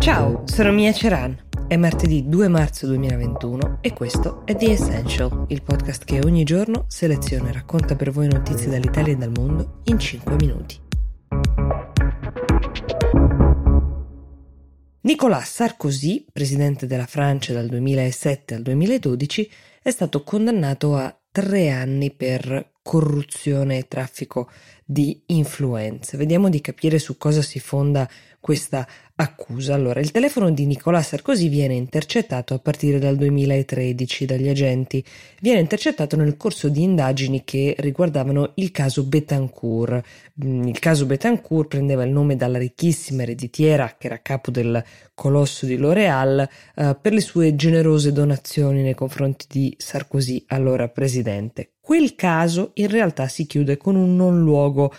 Ciao, sono Mia Ceran. È martedì 2 marzo 2021 e questo è The Essential, il podcast che ogni giorno seleziona e racconta per voi notizie dall'Italia e dal mondo in 5 minuti. Nicolas Sarkozy, presidente della Francia dal 2007 al 2012, è stato condannato a tre anni per corruzione e traffico di influenze. Vediamo di capire su cosa si fonda questa accusa. Allora, il telefono di Nicolas Sarkozy viene intercettato a partire dal 2013 dagli agenti. Viene intercettato nel corso di indagini che riguardavano il caso Betancourt. Mm, il caso Betancourt prendeva il nome dalla ricchissima ereditiera che era capo del colosso di L'Oréal eh, per le sue generose donazioni nei confronti di Sarkozy, allora presidente. Quel caso in realtà si chiude con un non luogo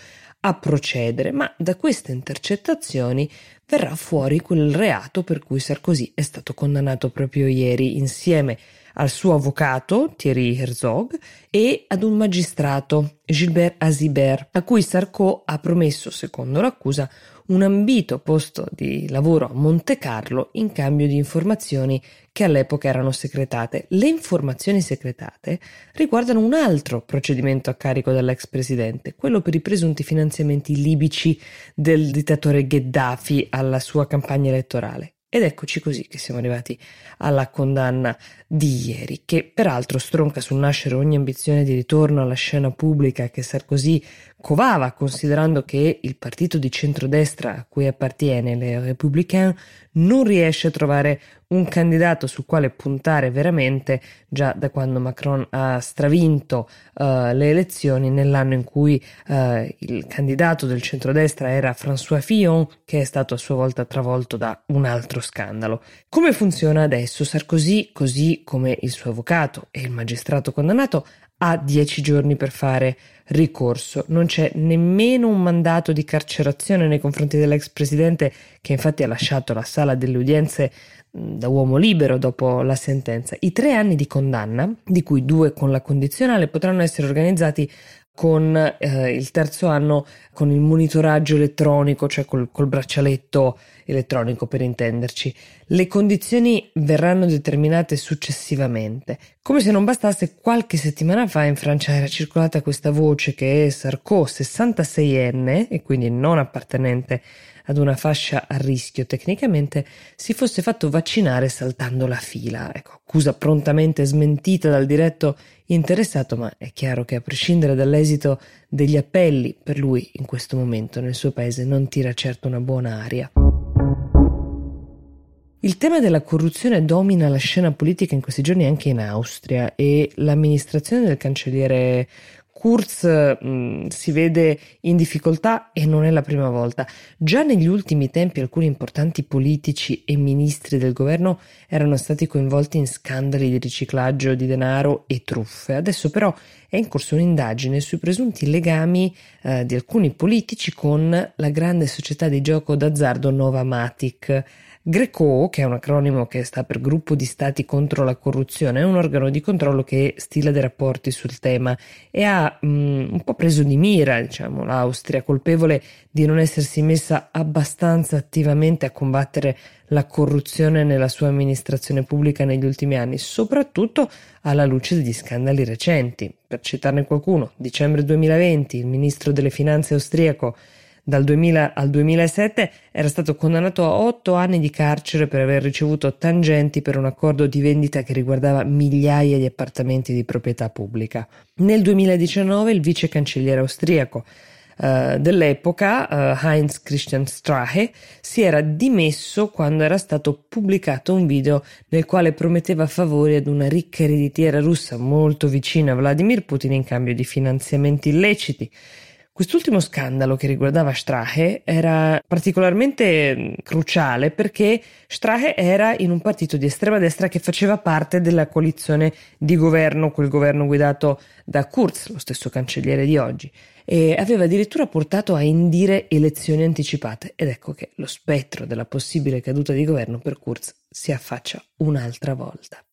a procedere, ma da queste intercettazioni verrà fuori quel reato per cui Sarkozy è stato condannato proprio ieri insieme al suo avvocato Thierry Herzog e ad un magistrato Gilbert Azibert a cui Sarko ha promesso, secondo l'accusa, un ambito posto di lavoro a Monte Carlo in cambio di informazioni che all'epoca erano segretate. Le informazioni segretate riguardano un altro procedimento a carico dell'ex presidente, quello per i presunti finanziamenti libici del dittatore Gheddafi alla sua campagna elettorale. Ed eccoci così che siamo arrivati alla condanna di ieri, che peraltro stronca sul nascere ogni ambizione di ritorno alla scena pubblica che Sarkozy covava, considerando che il partito di centrodestra a cui appartiene, le Républicains, non riesce a trovare un candidato sul quale puntare veramente già da quando Macron ha stravinto uh, le elezioni nell'anno in cui uh, il candidato del centrodestra era François Fillon, che è stato a sua volta travolto da un altro scandalo. Come funziona adesso? Sarkozy, così come il suo avvocato e il magistrato condannato, ha dieci giorni per fare ricorso. Non c'è nemmeno un mandato di carcerazione nei confronti dell'ex presidente che infatti ha lasciato la sala delle udienze da uomo libero dopo la sentenza. I tre anni di condanna, di cui due con la condizionale, potranno essere organizzati con eh, il terzo anno con il monitoraggio elettronico, cioè col, col, braccialetto elettronico per intenderci. Le condizioni verranno determinate successivamente. Come se non bastasse, qualche settimana fa in Francia era circolata questa voce che Sarko, 66enne e quindi non appartenente ad una fascia a rischio tecnicamente, si fosse fatto vaccinare saltando la fila. Ecco, accusa prontamente smentita dal diretto interessato, ma è chiaro che a prescindere dall'esito degli appelli, per lui in questo momento nel suo paese non tira certo una buona aria. Il tema della corruzione domina la scena politica in questi giorni anche in Austria e l'amministrazione del cancelliere Kurz mm, si vede in difficoltà e non è la prima volta. Già negli ultimi tempi alcuni importanti politici e ministri del governo erano stati coinvolti in scandali di riciclaggio di denaro e truffe. Adesso però è in corso un'indagine sui presunti legami eh, di alcuni politici con la grande società di gioco d'azzardo Novamatic Greco, che è un acronimo che sta per Gruppo di Stati contro la corruzione, è un organo di controllo che stila dei rapporti sul tema e ha mh, un po' preso di mira, diciamo, l'Austria, colpevole di non essersi messa abbastanza attivamente a combattere la corruzione nella sua amministrazione pubblica negli ultimi anni, soprattutto alla luce degli scandali recenti. Per citarne qualcuno, dicembre 2020 il ministro delle finanze austriaco dal 2000 al 2007 era stato condannato a otto anni di carcere per aver ricevuto tangenti per un accordo di vendita che riguardava migliaia di appartamenti di proprietà pubblica. Nel 2019 il vice cancelliere austriaco Uh, dell'epoca, uh, Heinz Christian Strache, si era dimesso quando era stato pubblicato un video nel quale prometteva favori ad una ricca ereditiera russa molto vicina a Vladimir Putin in cambio di finanziamenti illeciti. Quest'ultimo scandalo che riguardava Strache era particolarmente mm, cruciale perché Strache era in un partito di estrema destra che faceva parte della coalizione di governo, quel governo guidato da Kurz, lo stesso cancelliere di oggi, e aveva addirittura portato a indire elezioni anticipate. Ed ecco che lo spettro della possibile caduta di governo per Kurz si affaccia un'altra volta.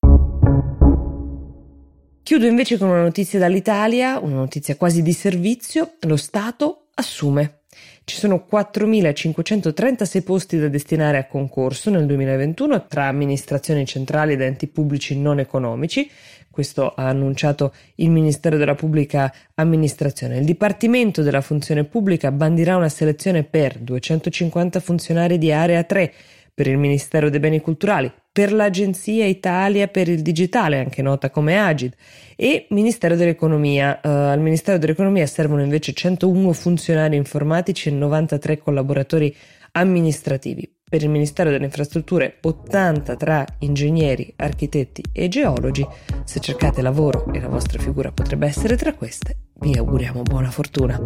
Chiudo invece con una notizia dall'Italia, una notizia quasi di servizio. Lo Stato assume. Ci sono 4.536 posti da destinare a concorso nel 2021 tra amministrazioni centrali ed enti pubblici non economici. Questo ha annunciato il Ministero della Pubblica Amministrazione. Il Dipartimento della Funzione Pubblica bandirà una selezione per 250 funzionari di area 3 per il Ministero dei Beni Culturali, per l'Agenzia Italia per il Digitale, anche nota come Agid, e Ministero dell'Economia. Uh, al Ministero dell'Economia servono invece 101 funzionari informatici e 93 collaboratori amministrativi. Per il Ministero delle Infrastrutture 80 tra ingegneri, architetti e geologi. Se cercate lavoro e la vostra figura potrebbe essere tra queste, vi auguriamo buona fortuna.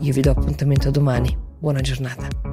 Io vi do appuntamento domani. Buona giornata.